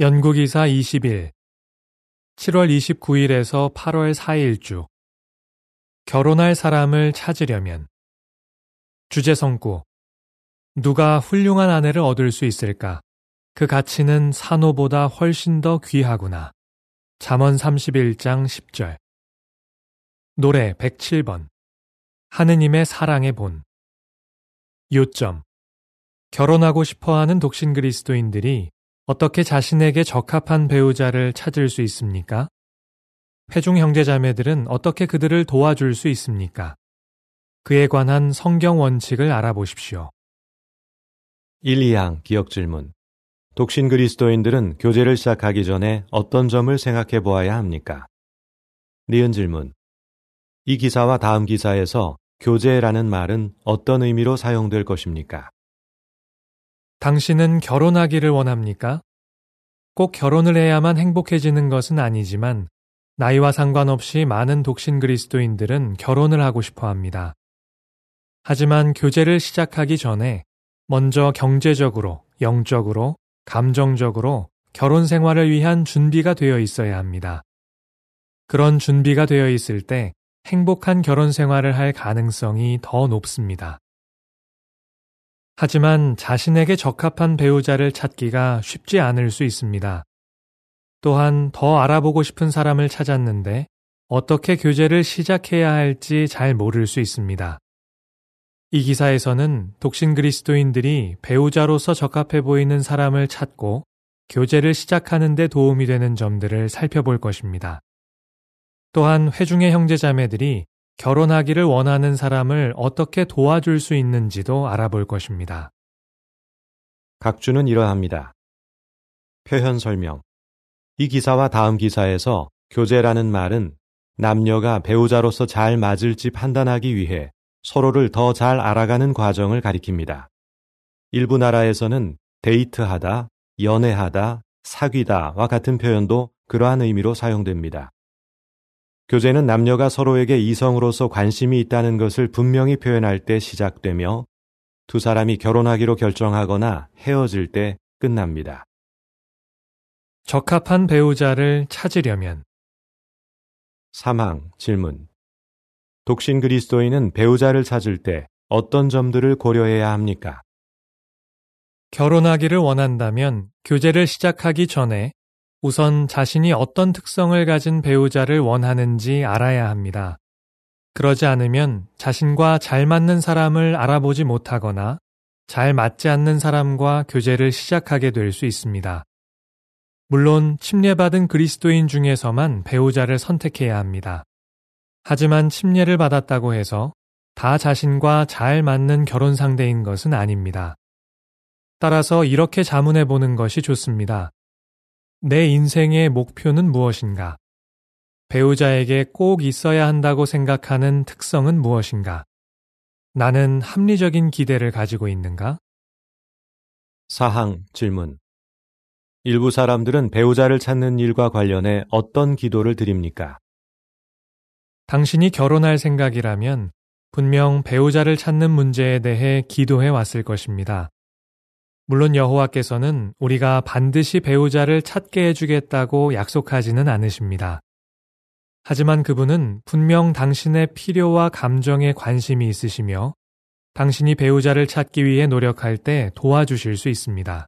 연구기사 20일. 7월 29일에서 8월 4일 주. 결혼할 사람을 찾으려면. 주제 성구. 누가 훌륭한 아내를 얻을 수 있을까? 그 가치는 산호보다 훨씬 더 귀하구나. 잠언 31장 10절. 노래 107번. 하느님의 사랑의 본. 요점. 결혼하고 싶어하는 독신 그리스도인들이 어떻게 자신에게 적합한 배우자를 찾을 수 있습니까? 회중 형제자매들은 어떻게 그들을 도와줄 수 있습니까? 그에 관한 성경 원칙을 알아보십시오. 1, 2항 기억 질문. 독신 그리스도인들은 교제를 시작하기 전에 어떤 점을 생각해 보아야 합니까? 니은 질문. 이 기사와 다음 기사에서 교제라는 말은 어떤 의미로 사용될 것입니까? 당신은 결혼하기를 원합니까? 꼭 결혼을 해야만 행복해지는 것은 아니지만 나이와 상관없이 많은 독신 그리스도인들은 결혼을 하고 싶어 합니다. 하지만 교제를 시작하기 전에 먼저 경제적으로, 영적으로, 감정적으로 결혼 생활을 위한 준비가 되어 있어야 합니다. 그런 준비가 되어 있을 때 행복한 결혼 생활을 할 가능성이 더 높습니다. 하지만 자신에게 적합한 배우자를 찾기가 쉽지 않을 수 있습니다. 또한 더 알아보고 싶은 사람을 찾았는데 어떻게 교제를 시작해야 할지 잘 모를 수 있습니다. 이 기사에서는 독신 그리스도인들이 배우자로서 적합해 보이는 사람을 찾고 교제를 시작하는 데 도움이 되는 점들을 살펴볼 것입니다. 또한 회중의 형제자매들이 결혼하기를 원하는 사람을 어떻게 도와줄 수 있는지도 알아볼 것입니다. 각주는 이러합니다. 표현 설명. 이 기사와 다음 기사에서 교제라는 말은 남녀가 배우자로서 잘 맞을지 판단하기 위해 서로를 더 잘 알아가는 과정을 가리킵니다. 일부 나라에서는 데이트하다, 연애하다, 사귀다와 같은 표현도 그러한 의미로 사용됩니다. 교제는 남녀가 서로에게 이성으로서 관심이 있다는 것을 분명히 표현할 때 시작되며 두 사람이 결혼하기로 결정하거나 헤어질 때 끝납니다. 적합한 배우자를 찾으려면 3항 질문 독신 그리스도인은 배우자를 찾을 때 어떤 점들을 고려해야 합니까? 결혼하기를 원한다면 교제를 시작하기 전에 우선 자신이 어떤 특성을 가진 배우자를 원하는지 알아야 합니다. 그러지 않으면 자신과 잘 맞는 사람을 알아보지 못하거나 잘 맞지 않는 사람과 교제를 시작하게 될 수 있습니다. 물론 침례받은 그리스도인 중에서만 배우자를 선택해야 합니다. 하지만 침례를 받았다고 해서 다 자신과 잘 맞는 결혼 상대인 것은 아닙니다. 따라서 이렇게 자문해 보는 것이 좋습니다. 내 인생의 목표는 무엇인가? 배우자에게 꼭 있어야 한다고 생각하는 특성은 무엇인가? 나는 합리적인 기대를 가지고 있는가? 사항 질문. 일부 사람들은 배우자를 찾는 일과 관련해 어떤 기도를 드립니까? 당신이 결혼할 생각이라면 분명 배우자를 찾는 문제에 대해 기도해 왔을 것입니다. 물론 여호와께서는 우리가 반드시 배우자를 찾게 해주겠다고 약속하지는 않으십니다. 하지만 그분은 분명 당신의 필요와 감정에 관심이 있으시며 당신이 배우자를 찾기 위해 노력할 때 도와주실 수 있습니다.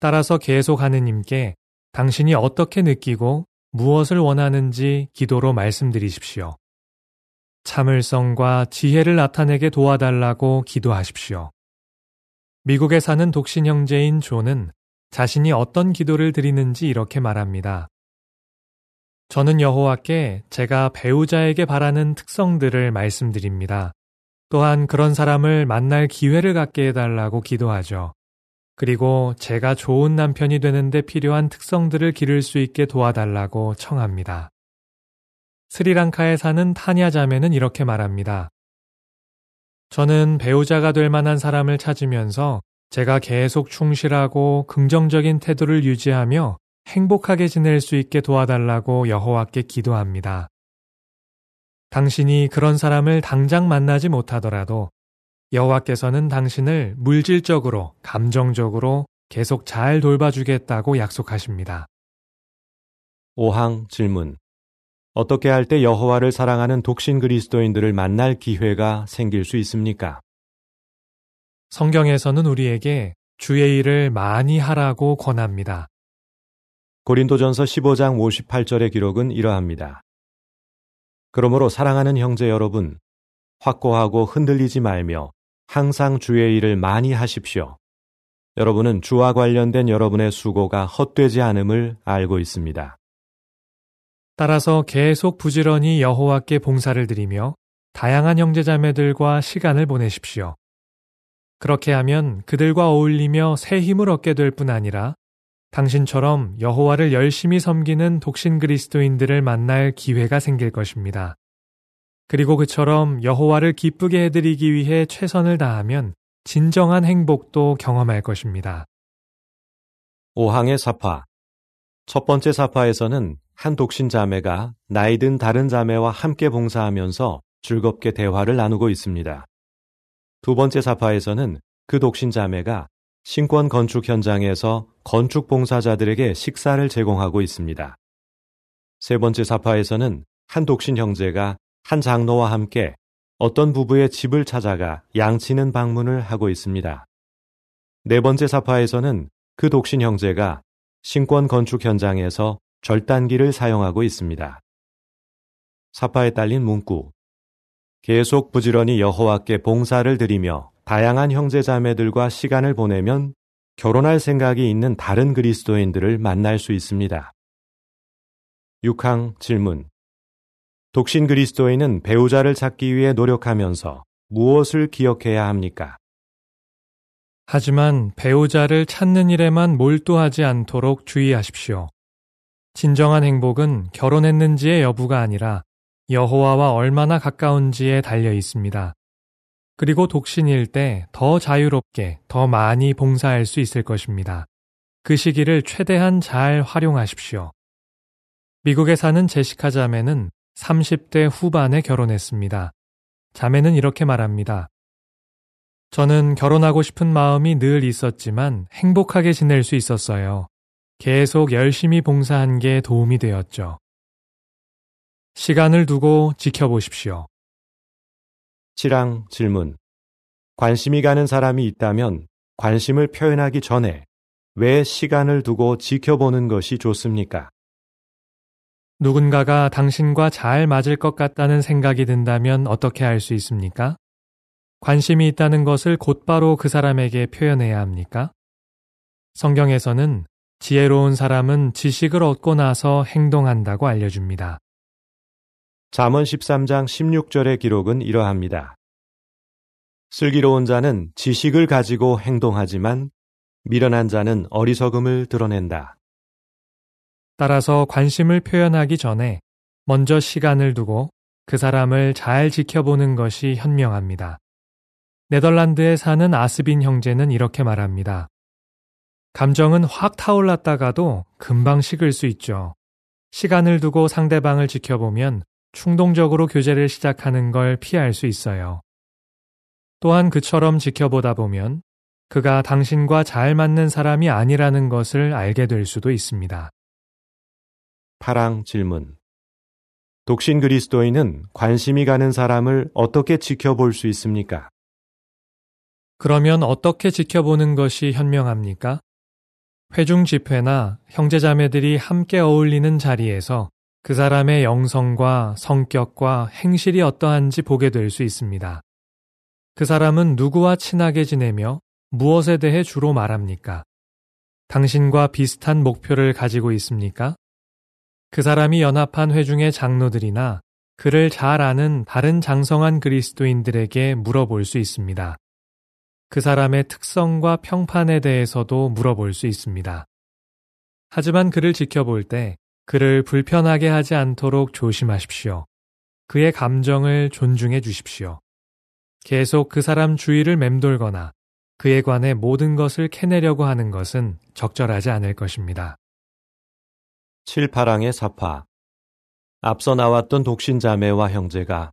따라서 계속 하느님께 당신이 어떻게 느끼고 무엇을 원하는지 기도로 말씀드리십시오. 참을성과 지혜를 나타내게 도와달라고 기도하십시오. 미국에 사는 독신 형제인 존은 자신이 어떤 기도를 드리는지 이렇게 말합니다. 저는 여호와께 제가 배우자에게 바라는 특성들을 말씀드립니다. 또한 그런 사람을 만날 기회를 갖게 해달라고 기도하죠. 그리고 제가 좋은 남편이 되는데 필요한 특성들을 기를 수 있게 도와달라고 청합니다. 스리랑카에 사는 타냐 자매는 이렇게 말합니다. 저는 배우자가 될 만한 사람을 찾으면서 제가 계속 충실하고 긍정적인 태도를 유지하며 행복하게 지낼 수 있게 도와달라고 여호와께 기도합니다. 당신이 그런 사람을 당장 만나지 못하더라도 여호와께서는 당신을 물질적으로, 감정적으로, 계속 잘 돌봐주겠다고 약속하십니다. 5항 질문. 어떻게 할 때 여호와를 사랑하는 독신 그리스도인들을 만날 기회가 생길 수 있습니까? 성경에서는 우리에게 주의 일을 많이 하라고 권합니다. 고린도전서 15장 58절의 기록은 이러합니다. 그러므로 사랑하는 형제 여러분, 확고하고 흔들리지 말며 항상 주의 일을 많이 하십시오. 여러분은 주와 관련된 여러분의 수고가 헛되지 않음을 알고 있습니다. 따라서 계속 부지런히 여호와께 봉사를 드리며 다양한 형제자매들과 시간을 보내십시오. 그렇게 하면 그들과 어울리며 새 힘을 얻게 될 뿐 아니라 당신처럼 여호와를 열심히 섬기는 독신 그리스도인들을 만날 기회가 생길 것입니다. 그리고 그처럼 여호와를 기쁘게 해드리기 위해 최선을 다하면 진정한 행복도 경험할 것입니다. 5항의 사파 첫 번째 사파에서는 한 독신 자매가 나이 든 다른 자매와 함께 봉사하면서 즐겁게 대화를 나누고 있습니다. 두 번째 사파에서는 그 독신 자매가 신권 건축 현장에서 건축 봉사자들에게 식사를 제공하고 있습니다. 세 번째 사파에서는 한 독신 형제가 한 장로와 함께 어떤 부부의 집을 찾아가 양치는 방문을 하고 있습니다. 네 번째 사파에서는 그 독신 형제가 신권 건축 현장에서 절단기를 사용하고 있습니다. 사파에 딸린 문구 계속 부지런히 여호와께 봉사를 드리며 다양한 형제자매들과 시간을 보내면 결혼할 생각이 있는 다른 그리스도인들을 만날 수 있습니다. 6항 질문 독신 그리스도인은 배우자를 찾기 위해 노력하면서 무엇을 기억해야 합니까? 하지만 배우자를 찾는 일에만 몰두하지 않도록 주의하십시오. 진정한 행복은 결혼했는지의 여부가 아니라 여호와와 얼마나 가까운지에 달려 있습니다. 그리고 독신일 때 더 자유롭게 더 많이 봉사할 수 있을 것입니다. 그 시기를 최대한 잘 활용하십시오. 미국에 사는 제시카 자매는 30대 후반에 결혼했습니다. 자매는 이렇게 말합니다. 저는 결혼하고 싶은 마음이 늘 있었지만 행복하게 지낼 수 있었어요. 계속 열심히 봉사한 게 도움이 되었죠. 시간을 두고 지켜보십시오. 7항 질문. 관심이 가는 사람이 있다면 관심을 표현하기 전에 왜 시간을 두고 지켜보는 것이 좋습니까? 누군가가 당신과 잘 맞을 것 같다는 생각이 든다면 어떻게 할수 있습니까? 관심이 있다는 것을 곧바로 그 사람에게 표현해야 합니까? 성경에서는 지혜로운 사람은 지식을 얻고 나서 행동한다고 알려줍니다. 잠언 13장 16절의 기록은 이러합니다. 슬기로운 자는 지식을 가지고 행동하지만 미련한 자는 어리석음을 드러낸다. 따라서 관심을 표현하기 전에 먼저 시간을 두고 그 사람을 잘 지켜보는 것이 현명합니다. 네덜란드에 사는 아스빈 형제는 이렇게 말합니다. 감정은 확 타올랐다가도 금방 식을 수 있죠. 시간을 두고 상대방을 지켜보면 충동적으로 교제를 시작하는 걸 피할 수 있어요. 또한 그처럼 지켜보다 보면 그가 당신과 잘 맞는 사람이 아니라는 것을 알게 될 수도 있습니다. 파랑 질문. 독신 그리스도인은 관심이 가는 사람을 어떻게 지켜볼 수 있습니까? 그러면 어떻게 지켜보는 것이 현명합니까? 회중 집회나 형제자매들이 함께 어울리는 자리에서 그 사람의 영성과 성격과 행실이 어떠한지 보게 될 수 있습니다. 그 사람은 누구와 친하게 지내며 무엇에 대해 주로 말합니까? 당신과 비슷한 목표를 가지고 있습니까? 그 사람이 연합한 회중의 장로들이나 그를 잘 아는 다른 장성한 그리스도인들에게 물어볼 수 있습니다. 그 사람의 특성과 평판에 대해서도 물어볼 수 있습니다. 하지만 그를 지켜볼 때 그를 불편하게 하지 않도록 조심하십시오. 그의 감정을 존중해 주십시오. 계속 그 사람 주위를 맴돌거나 그에 관해 모든 것을 캐내려고 하는 것은 적절하지 않을 것입니다. 7, 8항의 사파 앞서 나왔던 독신자매와 형제가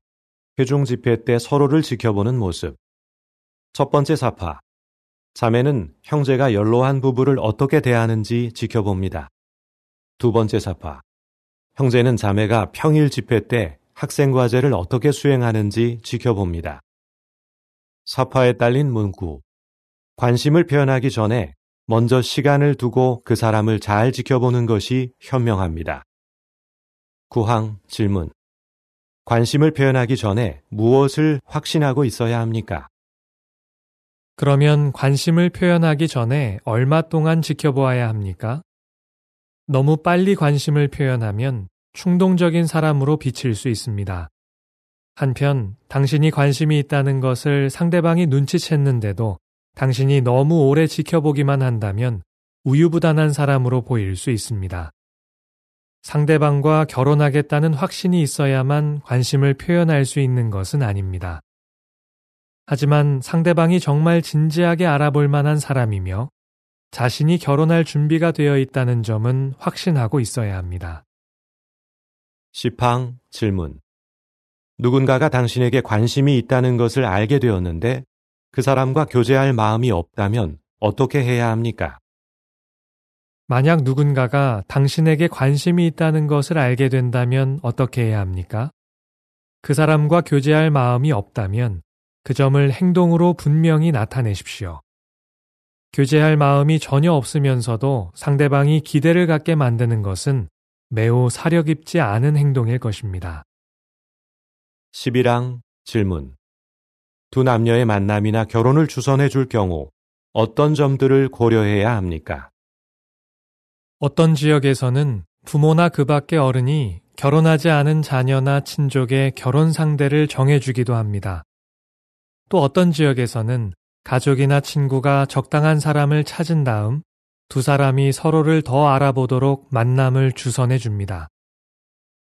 회중 집회 때 서로를 지켜보는 모습 첫 번째 사파. 자매는 형제가 연로한 부부를 어떻게 대하는지 지켜봅니다. 두 번째 사파. 형제는 자매가 평일 집회 때 학생 과제를 어떻게 수행하는지 지켜봅니다. 사파에 딸린 문구. 관심을 표현하기 전에 먼저 시간을 두고 그 사람을 잘 지켜보는 것이 현명합니다. 구항 질문. 관심을 표현하기 전에 무엇을 확신하고 있어야 합니까? 그러면 관심을 표현하기 전에 얼마 동안 지켜보아야 합니까? 너무 빨리 관심을 표현하면 충동적인 사람으로 비칠 수 있습니다. 한편 당신이 관심이 있다는 것을 상대방이 눈치챘는데도 당신이 너무 오래 지켜보기만 한다면 우유부단한 사람으로 보일 수 있습니다. 상대방과 결혼하겠다는 확신이 있어야만 관심을 표현할 수 있는 것은 아닙니다. 하지만 상대방이 정말 진지하게 알아볼 만한 사람이며 자신이 결혼할 준비가 되어 있다는 점은 확신하고 있어야 합니다. 시팡 질문. 누군가가 당신에게 관심이 있다는 것을 알게 되었는데 그 사람과 교제할 마음이 없다면 어떻게 해야 합니까? 만약 누군가가 당신에게 관심이 있다는 것을 알게 된다면 어떻게 해야 합니까? 그 사람과 교제할 마음이 없다면 그 점을 행동으로 분명히 나타내십시오. 교제할 마음이 전혀 없으면서도 상대방이 기대를 갖게 만드는 것은 매우 사려 깊지 않은 행동일 것입니다. 11항 질문. 두 남녀의 만남이나 결혼을 주선해 줄 경우 어떤 점들을 고려해야 합니까? 어떤 지역에서는 부모나 그 밖의 어른이 결혼하지 않은 자녀나 친족의 결혼 상대를 정해주기도 합니다. 또 어떤 지역에서는 가족이나 친구가 적당한 사람을 찾은 다음 두 사람이 서로를 더 알아보도록 만남을 주선해 줍니다.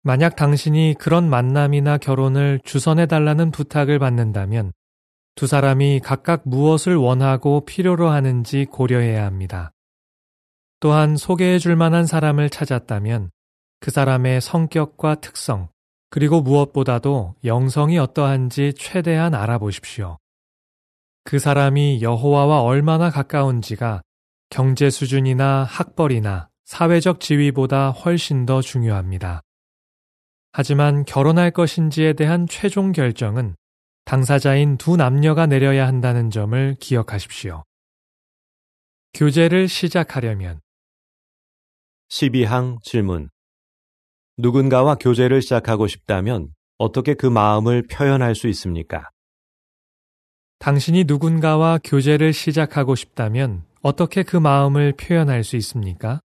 만약 당신이 그런 만남이나 결혼을 주선해 달라는 부탁을 받는다면 두 사람이 각각 무엇을 원하고 필요로 하는지 고려해야 합니다. 또한 소개해 줄 만한 사람을 찾았다면 그 사람의 성격과 특성, 그리고 무엇보다도 영성이 어떠한지 최대한 알아보십시오. 그 사람이 여호와와 얼마나 가까운지가 경제 수준이나 학벌이나 사회적 지위보다 훨씬 더 중요합니다. 하지만 결혼할 것인지에 대한 최종 결정은 당사자인 두 남녀가 내려야 한다는 점을 기억하십시오. 교제를 시작하려면 12항 질문 누군가와 교제를 시작하고 싶다면 어떻게 그 마음을 표현할 수 있습니까? 당신이 누군가와 교제를 시작하고 싶다면 어떻게 그 마음을 표현할 수 있습니까?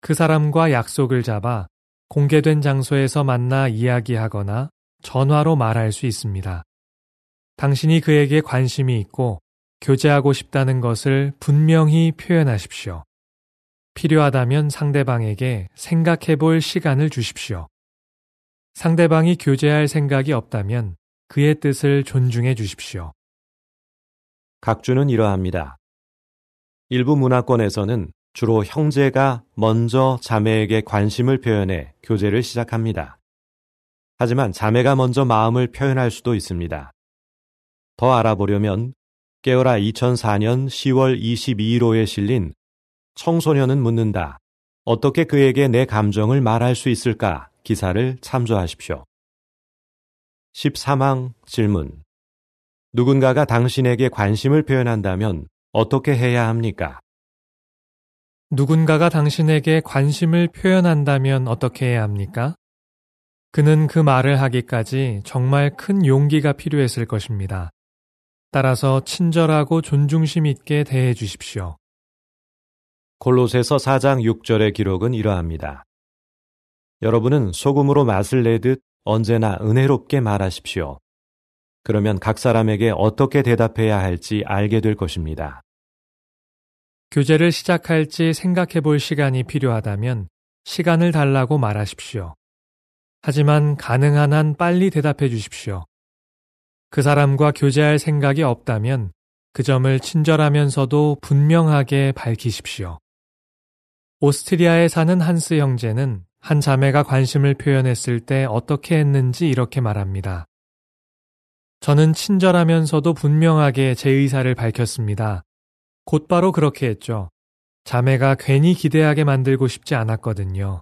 그 사람과 약속을 잡아 공개된 장소에서 만나 이야기하거나 전화로 말할 수 있습니다. 당신이 그에게 관심이 있고 교제하고 싶다는 것을 분명히 표현하십시오. 필요하다면 상대방에게 생각해 볼 시간을 주십시오. 상대방이 교제할 생각이 없다면 그의 뜻을 존중해 주십시오. 각주는 이러합니다. 일부 문화권에서는 주로 형제가 먼저 자매에게 관심을 표현해 교제를 시작합니다. 하지만 자매가 먼저 마음을 표현할 수도 있습니다. 더 알아보려면 깨어라 2004년 10월 22일호에 실린 청소년은 묻는다. 어떻게 그에게 내 감정을 말할 수 있을까? 기사를 참조하십시오. 13항 질문. 누군가가 당신에게 관심을 표현한다면 어떻게 해야 합니까? 누군가가 당신에게 관심을 표현한다면 어떻게 해야 합니까? 그는 그 말을 하기까지 정말 큰 용기가 필요했을 것입니다. 따라서 친절하고 존중심 있게 대해 주십시오. 골로새서 4장 6절의 기록은 이러합니다. 여러분은 소금으로 맛을 내듯 언제나 은혜롭게 말하십시오. 그러면 각 사람에게 어떻게 대답해야 할지 알게 될 것입니다. 교제를 시작할지 생각해 볼 시간이 필요하다면 시간을 달라고 말하십시오. 하지만 가능한 한 빨리 대답해 주십시오. 그 사람과 교제할 생각이 없다면 그 점을 친절하면서도 분명하게 밝히십시오. 오스트리아에 사는 한스 형제는 한 자매가 관심을 표현했을 때 어떻게 했는지 이렇게 말합니다. 저는 친절하면서도 분명하게 제 의사를 밝혔습니다. 곧바로 그렇게 했죠. 자매가 괜히 기대하게 만들고 싶지 않았거든요.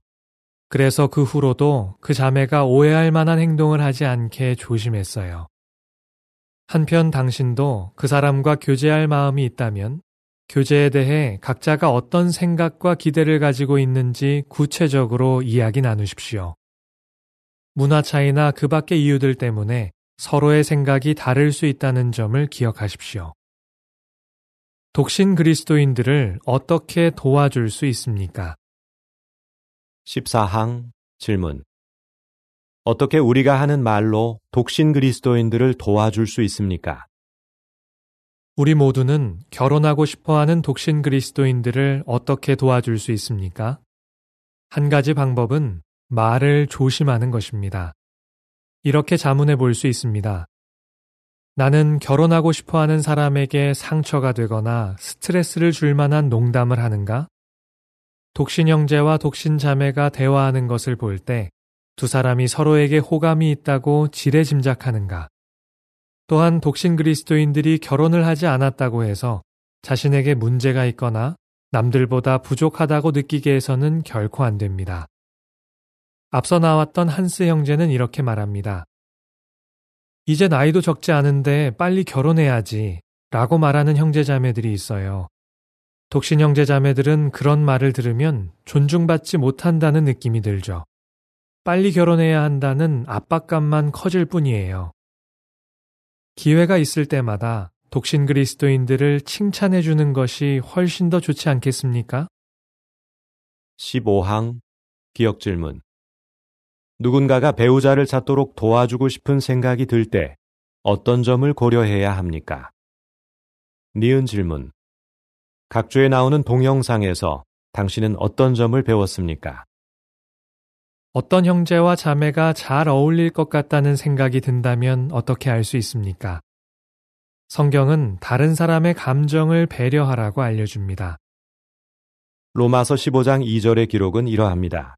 그래서 그 후로도 그 자매가 오해할 만한 행동을 하지 않게 조심했어요. 한편 당신도 그 사람과 교제할 마음이 있다면 교제에 대해 각자가 어떤 생각과 기대를 가지고 있는지 구체적으로 이야기 나누십시오. 문화 차이나 그 밖의 이유들 때문에 서로의 생각이 다를 수 있다는 점을 기억하십시오. 독신 그리스도인들을 어떻게 도와줄 수 있습니까? 14항 질문. 어떻게 우리가 하는 말로 독신 그리스도인들을 도와줄 수 있습니까? 우리 모두는 결혼하고 싶어 하는 독신 그리스도인들을 어떻게 도와줄 수 있습니까? 한 가지 방법은 말을 조심하는 것입니다. 이렇게 자문해 볼 수 있습니다. 나는 결혼하고 싶어 하는 사람에게 상처가 되거나 스트레스를 줄 만한 농담을 하는가? 독신 형제와 독신 자매가 대화하는 것을 볼 때 두 사람이 서로에게 호감이 있다고 지레 짐작하는가? 또한 독신 그리스도인들이 결혼을 하지 않았다고 해서 자신에게 문제가 있거나 남들보다 부족하다고 느끼게 해서는 결코 안 됩니다. 앞서 나왔던 한스 형제는 이렇게 말합니다. 이제 나이도 적지 않은데 빨리 결혼해야지 라고 말하는 형제자매들이 있어요. 독신 형제자매들은 그런 말을 들으면 존중받지 못한다는 느낌이 들죠. 빨리 결혼해야 한다는 압박감만 커질 뿐이에요. 기회가 있을 때마다 독신 그리스도인들을 칭찬해 주는 것이 훨씬 더 좋지 않겠습니까? 15항 기억 질문. 누군가가 배우자를 찾도록 도와주고 싶은 생각이 들 때 어떤 점을 고려해야 합니까? 니은 질문. 각주에 나오는 동영상에서 당신은 어떤 점을 배웠습니까? 어떤 형제와 자매가 잘 어울릴 것 같다는 생각이 든다면 어떻게 알 수 있습니까? 성경은 다른 사람의 감정을 배려하라고 알려줍니다. 로마서 15장 2절의 기록은 이러합니다.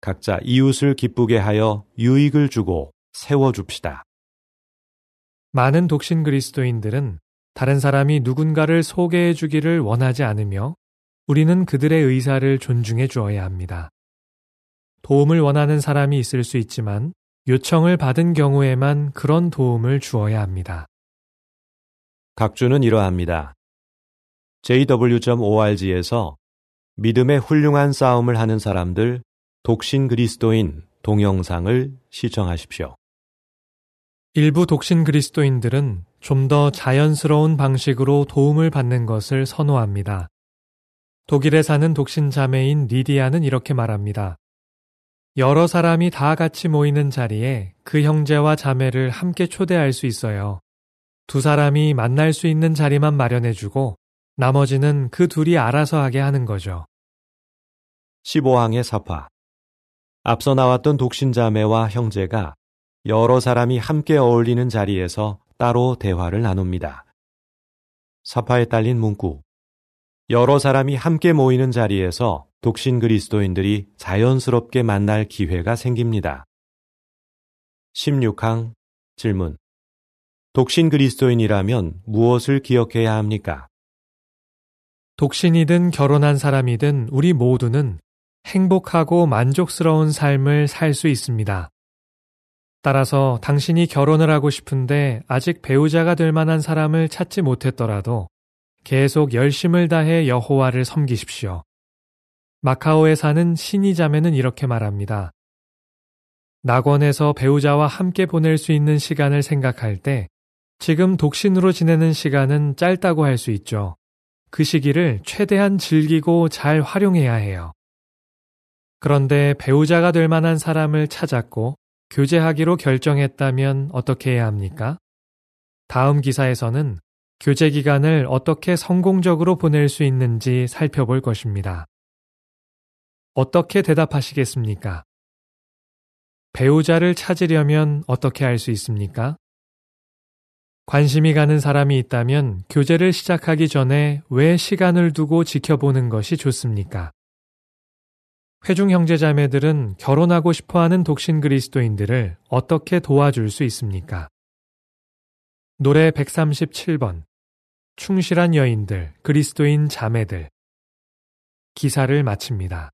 각자 이웃을 기쁘게 하여 유익을 주고 세워줍시다. 많은 독신 그리스도인들은 다른 사람이 누군가를 소개해 주기를 원하지 않으며 우리는 그들의 의사를 존중해 주어야 합니다. 도움을 원하는 사람이 있을 수 있지만 요청을 받은 경우에만 그런 도움을 주어야 합니다. 각주는 이러합니다. jw.org에서 믿음의 훌륭한 싸움을 하는 사람들 독신 그리스도인 동영상을 시청하십시오. 일부 독신 그리스도인들은 좀 더 자연스러운 방식으로 도움을 받는 것을 선호합니다. 독일에 사는 독신 자매인 리디아는 이렇게 말합니다. 여러 사람이 다 같이 모이는 자리에 그 형제와 자매를 함께 초대할 수 있어요. 두 사람이 만날 수 있는 자리만 마련해주고 나머지는 그 둘이 알아서 하게 하는 거죠. 15항의 사파 앞서 나왔던 독신자매와 형제가 여러 사람이 함께 어울리는 자리에서 따로 대화를 나눕니다. 사파에 딸린 문구. 여러 사람이 함께 모이는 자리에서 독신 그리스도인들이 자연스럽게 만날 기회가 생깁니다. 16항 질문. 독신 그리스도인이라면 무엇을 기억해야 합니까? 독신이든 결혼한 사람이든 우리 모두는 행복하고 만족스러운 삶을 살 수 있습니다. 따라서 당신이 결혼을 하고 싶은데 아직 배우자가 될 만한 사람을 찾지 못했더라도 계속 열심을 다해 여호와를 섬기십시오. 마카오에 사는 신이 자매는 이렇게 말합니다. 낙원에서 배우자와 함께 보낼 수 있는 시간을 생각할 때 지금 독신으로 지내는 시간은 짧다고 할 수 있죠. 그 시기를 최대한 즐기고 잘 활용해야 해요. 그런데 배우자가 될 만한 사람을 찾았고 교제하기로 결정했다면 어떻게 해야 합니까? 다음 기사에서는 교제 기간을 어떻게 성공적으로 보낼 수 있는지 살펴볼 것입니다. 어떻게 대답하시겠습니까? 배우자를 찾으려면 어떻게 할 수 있습니까? 관심이 가는 사람이 있다면 교제를 시작하기 전에 왜 시간을 두고 지켜보는 것이 좋습니까? 회중 형제자매들은 결혼하고 싶어 하는 독신 그리스도인들을 어떻게 도와줄 수 있습니까? 노래 137번 충실한 여인들, 그리스도인 자매들. 기사를 마칩니다.